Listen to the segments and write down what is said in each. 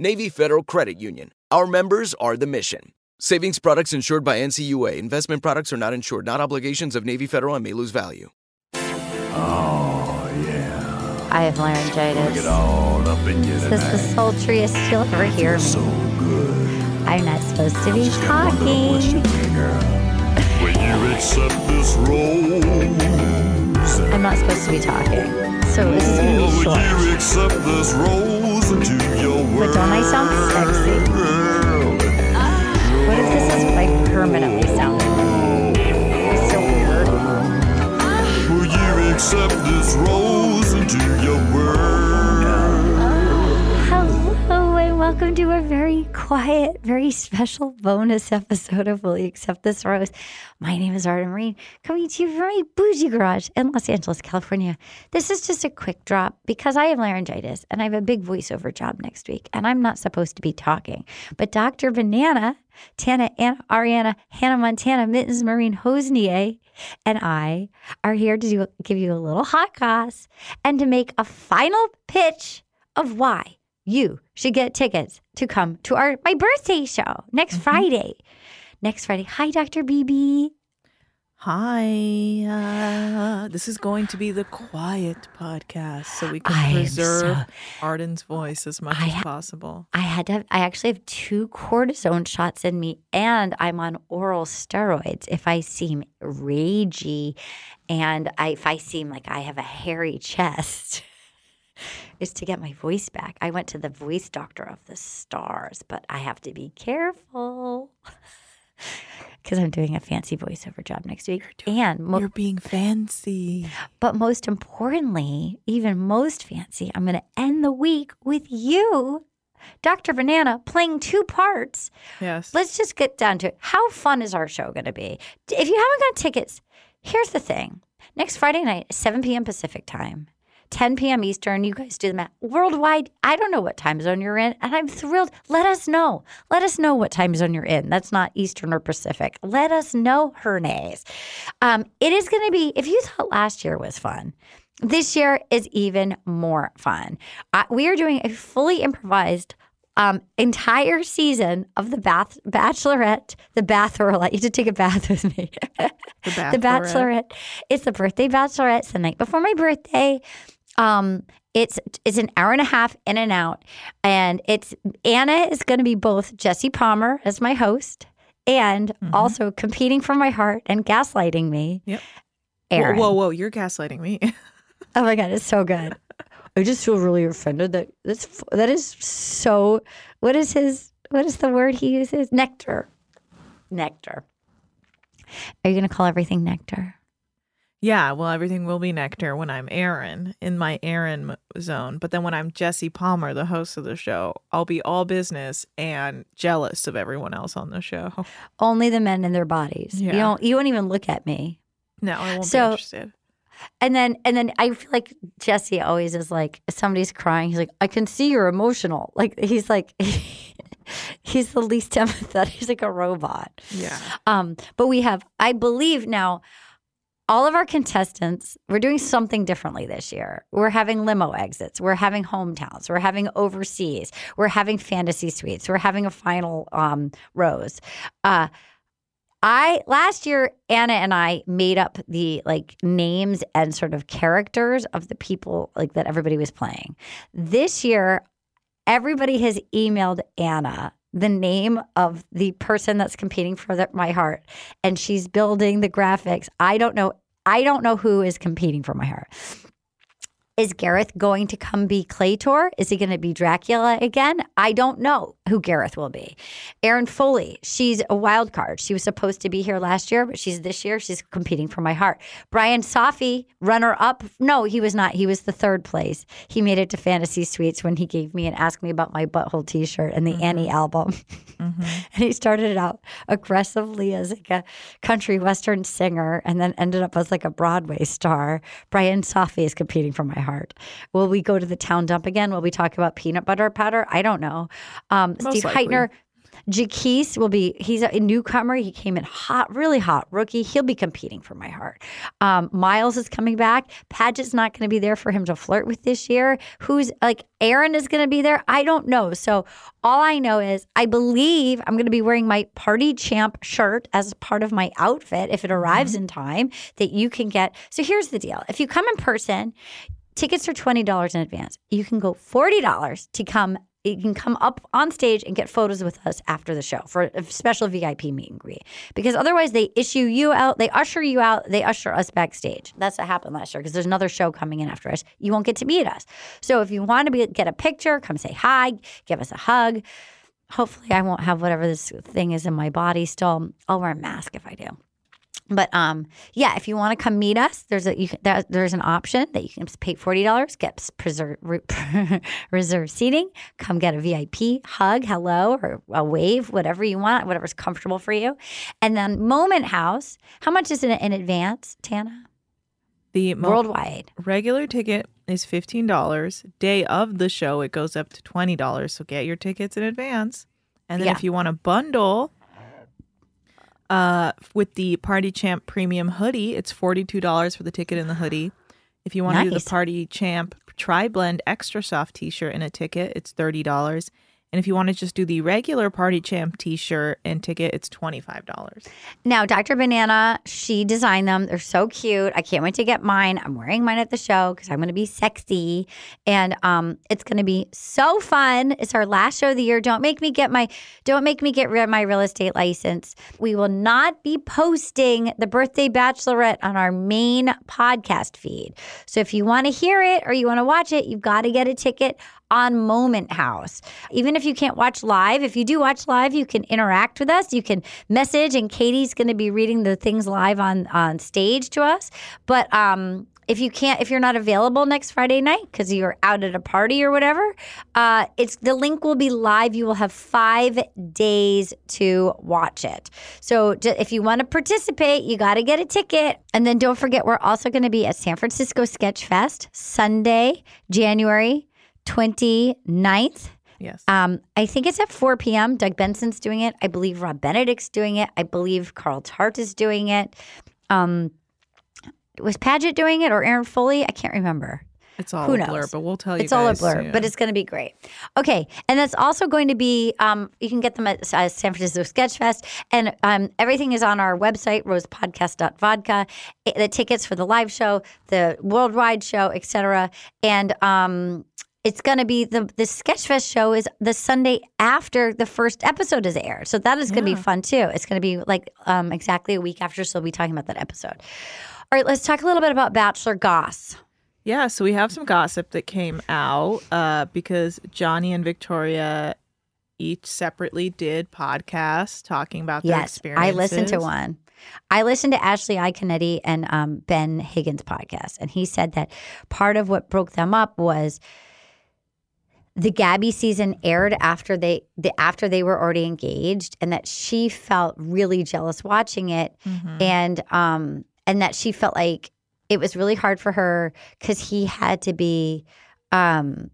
Navy Federal Credit Union. Our members are the mission. Savings products insured by NCUA. Investment products are not insured, not obligations of Navy Federal and may lose value. Oh, yeah. I have laryngitis. Get all up in you This is the tonight. sultriest you'll ever hear. So good. I'm not supposed to be Got one little talking. Will you accept this rose? I'm not supposed to be talking. So this is going to be oh, Will short. Rose into your world? But don't I sound sexy? What if this is like permanently sounding? So weird. Will you accept this rose into your world? Welcome to a very quiet, very special bonus episode of Will You Accept This Rose? My name is Arden Myrin, coming to you from my bougie garage in Los Angeles, California. This is just a quick drop because I have laryngitis and I have a big voiceover job next week, and I'm not supposed to be talking. But Dr. Banana, Tana, Anna, Ariana, Hannah Montana, Mittens Marine Hosnier, and I are here to do, give you a little hot goss and to make a final pitch of why you should get tickets to come to our my birthday show next Friday. Next Friday. Hi, Dr. BB. Hi. Uh, this is going to be the quiet podcast, so we can am preserve so- Arden's voice as much I as possible. I had to have, I actually have two cortisone shots in me and I'm on oral steroids if I seem ragey and I, if I seem like I have a hairy chest. Is to get my voice back. I went to the voice doctor of the stars, but I have to be careful because I'm doing a fancy voiceover job next week. and mo- You're being fancy. but most importantly, even most fancy, I'm going to end the week with you, Dr. Banana, playing two parts. Yes. Let's just get down to it. How fun is our show going to be? If you haven't got tickets, here's the thing. Next Friday night, 7 p.m. Pacific time, 10 p.m. Eastern, you guys do the math. Worldwide, I don't know what time zone you're in, and I'm thrilled. Let us know. Let us know what time zone you're in. That's not Eastern or Pacific. Let us know, Hernays. Um, it is going to be, if you thought last year was fun, this year is even more fun. Uh, we are doing a fully improvised um, entire season of the Bath Bachelorette, the Bachelorette. You should take a bath with me. The the Bachelorette. It's the birthday Bachelorette. It's the night before my birthday. Um, it's it's an hour and a half in and out, and it's Anna is going to be both Jesse Palmer as my host and also competing for my heart and gaslighting me. Yep. Whoa, whoa, whoa! You're gaslighting me. Oh my god, it's so good. I just feel really offended that that's that is so. What is his? What is the word he uses? Nectar. Nectar. Are you going to call everything nectar? Yeah, well, everything will be nectar when I'm Aaron in my Aaron zone. But then when I'm Jesse Palmer, the host of the show, I'll be all business and jealous of everyone else on the show. Only the men in their bodies. You Yeah. don't. You won't even look at me. No, I won't So- be interested. And then and then I feel like Jesse always is like somebody's crying, he's like, I can see you're emotional. Like he's like he's the least empathetic. He's like a robot. Yeah. Um, but we have, I believe now, all of our contestants, we're doing something differently this year. We're having limo exits. We're having hometowns. We're having overseas. We're having fantasy suites. We're having a final um, rose. Uh, I last year Anna and I made up the like names and sort of characters of the people like that everybody was playing. This year everybody has emailed Anna the name of the person that's competing for the, my heart and she's building the graphics. I don't know I don't know who is competing for my heart. Is Gareth going to come be Claytor? Is he going to be Dracula again? I don't know who Gareth will be. Erin Foley, she's a wild card. She was supposed to be here last year, but she's this year. She's competing for my heart. Brian Safi, runner up. No, he was not. He was the third place. He made it to Fantasy Suites when he gave me and asked me about my butthole t shirt and the mm-hmm. Annie album. Mm-hmm. and he started out aggressively as like a country western singer and then ended up as like a Broadway star. Brian Safi is competing for my heart. Will we go to the town dump again? Will we talk about peanut butter powder? I don't know. Um, Steve likely. Heitner. Jaquise will be, he's a newcomer. He came in hot, really hot rookie. He'll be competing for my heart. Um, Miles is coming back. Paget's not going to be there for him to flirt with this year. Who's like, Aaron is going to be there. I don't know. So all I know is I believe I'm going to be wearing my party champ shirt as part of my outfit if it arrives in time that you can get. So here's the deal if you come in person, tickets are $20 in advance. You can go $40 to come. You can come up on stage and get photos with us after the show for a special VIP meet and greet. Because otherwise, they issue you out, they usher you out, they usher us backstage. That's what happened last year because there's another show coming in after us. You won't get to meet us. So if you want to be, get a picture, come say hi, give us a hug. Hopefully, I won't have whatever this thing is in my body still. I'll wear a mask if I do. But um, yeah, if you want to come meet us, there's a you there's an option that you can pay forty dollars, get preserve, re, reserve seating, come get a VIP hug, hello, or a wave, whatever you want, whatever's comfortable for you, and then Moment House. How much is it in advance, Tana? The Worldwide. regular ticket is $15. Day of the show, it goes up to $20. So get your tickets in advance. And then Yeah. if you want to bundle uh, with the Party Champ Premium hoodie, it's $42 for the ticket and the hoodie. If you want to do the Party Champ Tri Blend Extra Soft t shirt and a ticket, it's $30. And if you want to just do the regular Party Champ t shirt and ticket, it's $25. Now, Dr. Banana, she designed them. They're so cute. I can't wait to get mine. I'm wearing mine at the show because I'm going to be sexy, and um, it's going to be so fun. It's our last show of the year. Don't make me get my don't make me get rid of my real estate license. We will not be posting the birthday bachelorette on our main podcast feed. So if you want to hear it or you want to watch it, you've got to get a ticket on Moment House. Even if you can't watch live, if you do watch live, you can interact with us. You can message, and Katie's going to be reading the things live on on stage to us. But um, if you can't, if you're not available next Friday night because you're out at a party or whatever, uh, it's the link will be live. You will have five days to watch it. So if you want to participate, you got to get a ticket. And then don't forget, we're also going to be at San Francisco Sketch Fest Sunday, January 29th. Yes. Um, I think it's at 4 p.m. Doug Benson's doing it. I believe Rob Benedict's doing it. I believe Carl Tart is doing it. Um, was Paget doing it or Erin Foley? I can't remember. it's all who a blur, knows? but we'll tell you It's all a guys blur, soon. but it's going to be great. Okay, and that's also going to be. Um, you can get them at uh, San Francisco Sketch Fest, and um, everything is on our website, rosepodcast.vodka. Eh, The tickets for the live show, the worldwide show, etc. And um, it's going to be the the Sketchfest show is the Sunday after the first episode is aired, so that is going to be fun too. It's going to be like um, exactly a week after, so we'll be talking about that episode. All right, let's talk a little bit about Bachelor Goss. Yeah, so we have some gossip that came out uh, because Johnny and Victoria each separately did podcasts talking about their Yes, experiences. I listened to one. I listened to Ashley Iaconetti and um, Ben Higgins podcast, and he said that part of what broke them up was the Gabby season aired after they the after they were already engaged, and that she felt really jealous watching it, and um and that she felt like it was really hard for her because he had to be um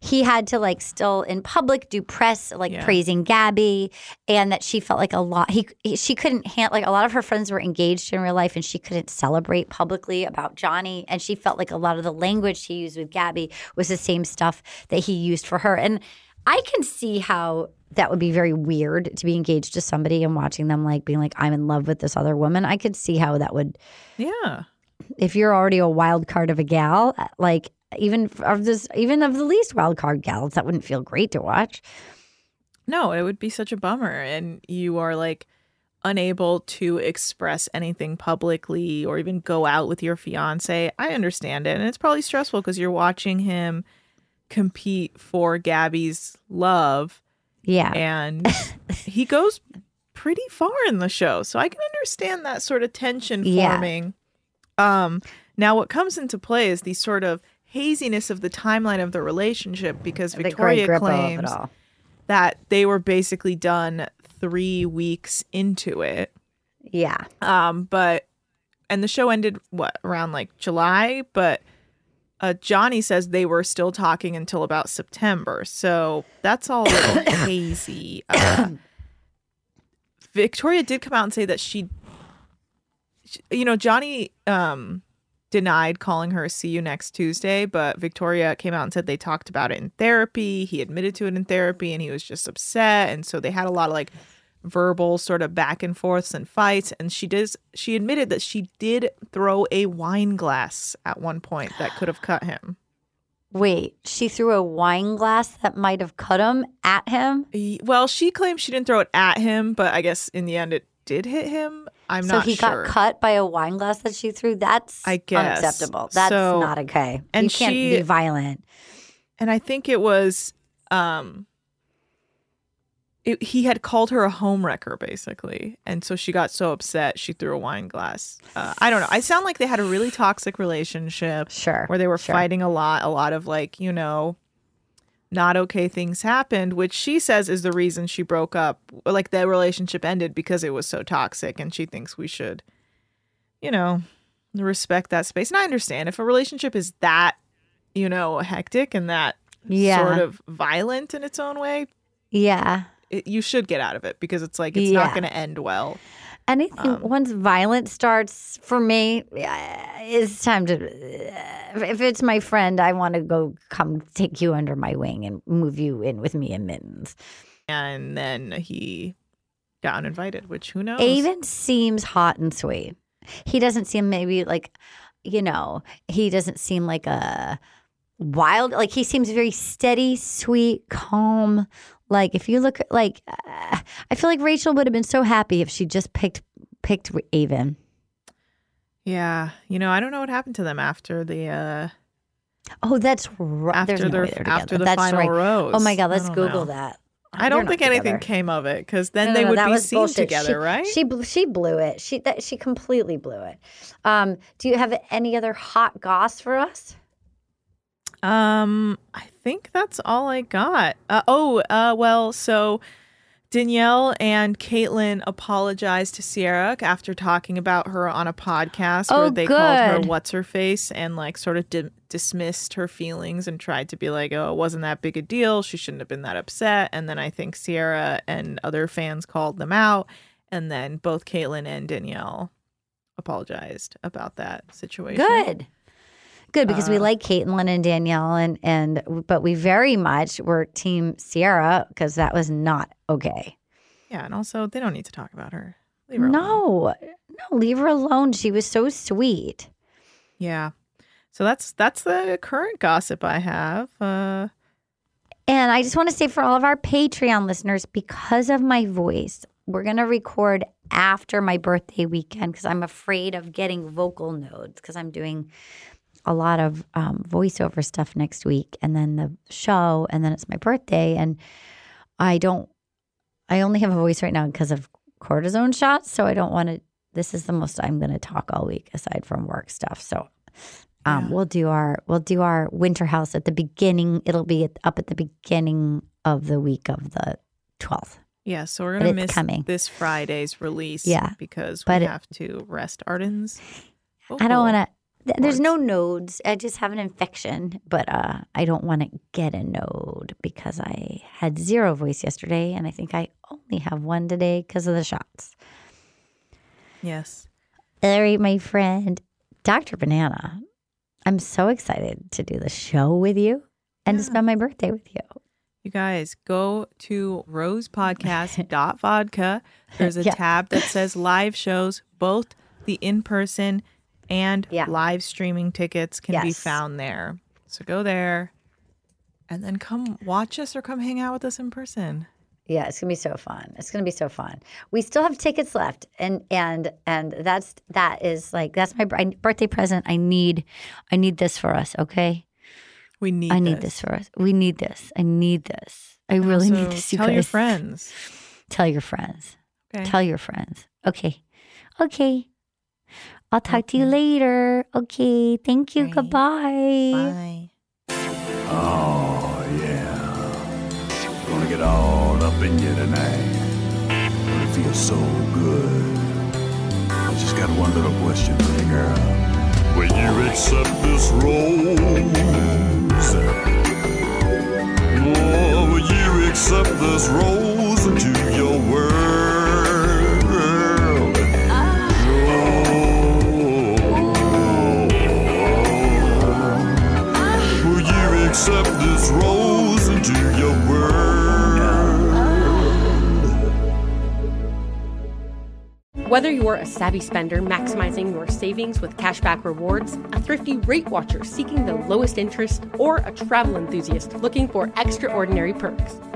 he had to like still in public do press like Yeah. praising Gabby and that she felt like a lot he, he she couldn't handle like a lot of her friends were engaged in real life and she couldn't celebrate publicly about Johnny and she felt like a lot of the language he used with Gabby was the same stuff that he used for her and I can see how that would be very weird to be engaged to somebody and watching them like being like I'm in love with this other woman I could see how that would Yeah. if you're already a wild card of a gal, like even of this, even of the least wild card gals, that wouldn't feel great to watch. No, it would be such a bummer. And you are like unable to express anything publicly or even go out with your fiance. I understand it. And it's probably stressful because you're watching him compete for Gabby's love Yeah, and he goes pretty far in the show. So I can understand that sort of tension Yeah. forming. Um now what comes into play is these sort of haziness of the timeline of the relationship because the Victoria claims of it all. that they were basically done three weeks into it. Yeah, Um, but and the show ended what around like July, but uh, Johnny says they were still talking until about September, so that's all a little hazy. Uh, Victoria did come out and say that she, she- you know, Johnny um denied calling her see you next Tuesday, but Victoria came out and said they talked about it in therapy. He admitted to it in therapy and he was just upset. And so they had a lot of like verbal sort of back and forths and fights. And she does she admitted that she did throw a wine glass at one point that could have cut him. wait, she threw a wine glass that might have cut him at him. Well, she claims she didn't throw it at him, but I guess in the end it did hit him. I'm so not So he sure. got cut by a wine glass that she threw. That's I guess. unacceptable. That's So- not okay. and you can't she- be violent. and I think it was um it, he had called her a home wrecker basically and so she got so upset she threw a wine glass uh, i don't know i sound like they had a really toxic relationship Sure, where they were sure. fighting a lot a lot of like you know not okay things happened which she says is the reason she broke up like the relationship ended because it was so toxic and she thinks we should you know respect that space and i understand if a relationship is that you know hectic and that Yeah. sort of violent in its own way Yeah. it, you should get out of it because it's like it's Yeah. not going to end well Anything Um, once violence starts for me, uh, it's time to. if it's my friend, I want to go come take you under my wing and move you in with me in mittens. and then he got uninvited which who knows Aven seems hot and sweet. He doesn't seem maybe like, you know, he doesn't seem like a wild. Like he seems very steady, sweet, calm. Like if you look like, uh, I feel like Rachel would have been so happy if she just picked picked Aven. yeah you know i don't know what happened to them after the uh Oh, that's right. after no they're after the That's final right. rose Oh my god, let's Google know. that. I don't They're think anything came of it because then No, they would be seen bullshit. together, she, right? She she blew it. She that she completely blew it. Um, do you have any other hot goss for us? Um, I think that's all I got. Uh, oh, uh, well, so Danielle and Caitlin apologized to Sierra after talking about her on a podcast Oh, where they called her "What's her face" and like sort of di- dismissed her feelings and tried to be like, "Oh, it wasn't that big a deal. She shouldn't have been that upset." And then I think Sierra and other fans called them out, and then both Caitlin and Danielle apologized about that situation. Good. Good because we Uh, like Caitlin and Danielle and and but we very much were team Sierra because that was not okay. Yeah, and also they don't need to talk about her. Leave her alone. No, no, leave her alone. She was so sweet. Yeah. So that's that's the current gossip I have. Uh And I just want to say for all of our Patreon listeners, because of my voice, we're going to record after my birthday weekend because I'm afraid of getting vocal nodes because I'm doing a lot of um, voiceover stuff next week and then the show and then it's my birthday and I don't I only have a voice right now because of cortisone shots so I don't want to this is the most I'm going to talk all week aside from work stuff. So um, we'll do our we'll do our winter house at the beginning. It'll be at, up at the beginning of the week of the 12th. Yeah, so we're gonna miss coming. this Friday's release. Yeah, because we it- have to rest Arden's. I don't want to. There's no nodes. I just have an infection, but uh, I don't want to get a node because I had zero voice yesterday, and I think I only have one today because of the shots. Yes. All right, my friend, Dr. Banana. I'm so excited to do the show with you and to spend my birthday with you. You guys go to rosepodcast.vodka. There's a Yeah. tab that says live shows, both the in person and Yeah. live streaming tickets can be found there. So go there and then come watch us or come hang out with us in person. Yeah, it's gonna be so fun. It's gonna be so fun. We still have tickets left, and and and that's that is like that's my birthday present. I need, I need this for us. Okay, We need I need this for us. We need this. I need this. I really So need this. You tell your friends. Tell your friends. Okay. Tell your friends. Okay. Okay. I'll talk to you later. Okay. Thank you. Bye. Goodbye. Bye. Oh, yeah. Gonna get all up in you tonight. Gonna feel so good. I just got one little question for you, girl. Will you accept this rose? Oh, will you accept this rose into your world? Accept this rose into your world? Whether you're a savvy spender maximizing your savings with cashback rewards, a thrifty rate watcher seeking the lowest interest, or a travel enthusiast looking for extraordinary perks,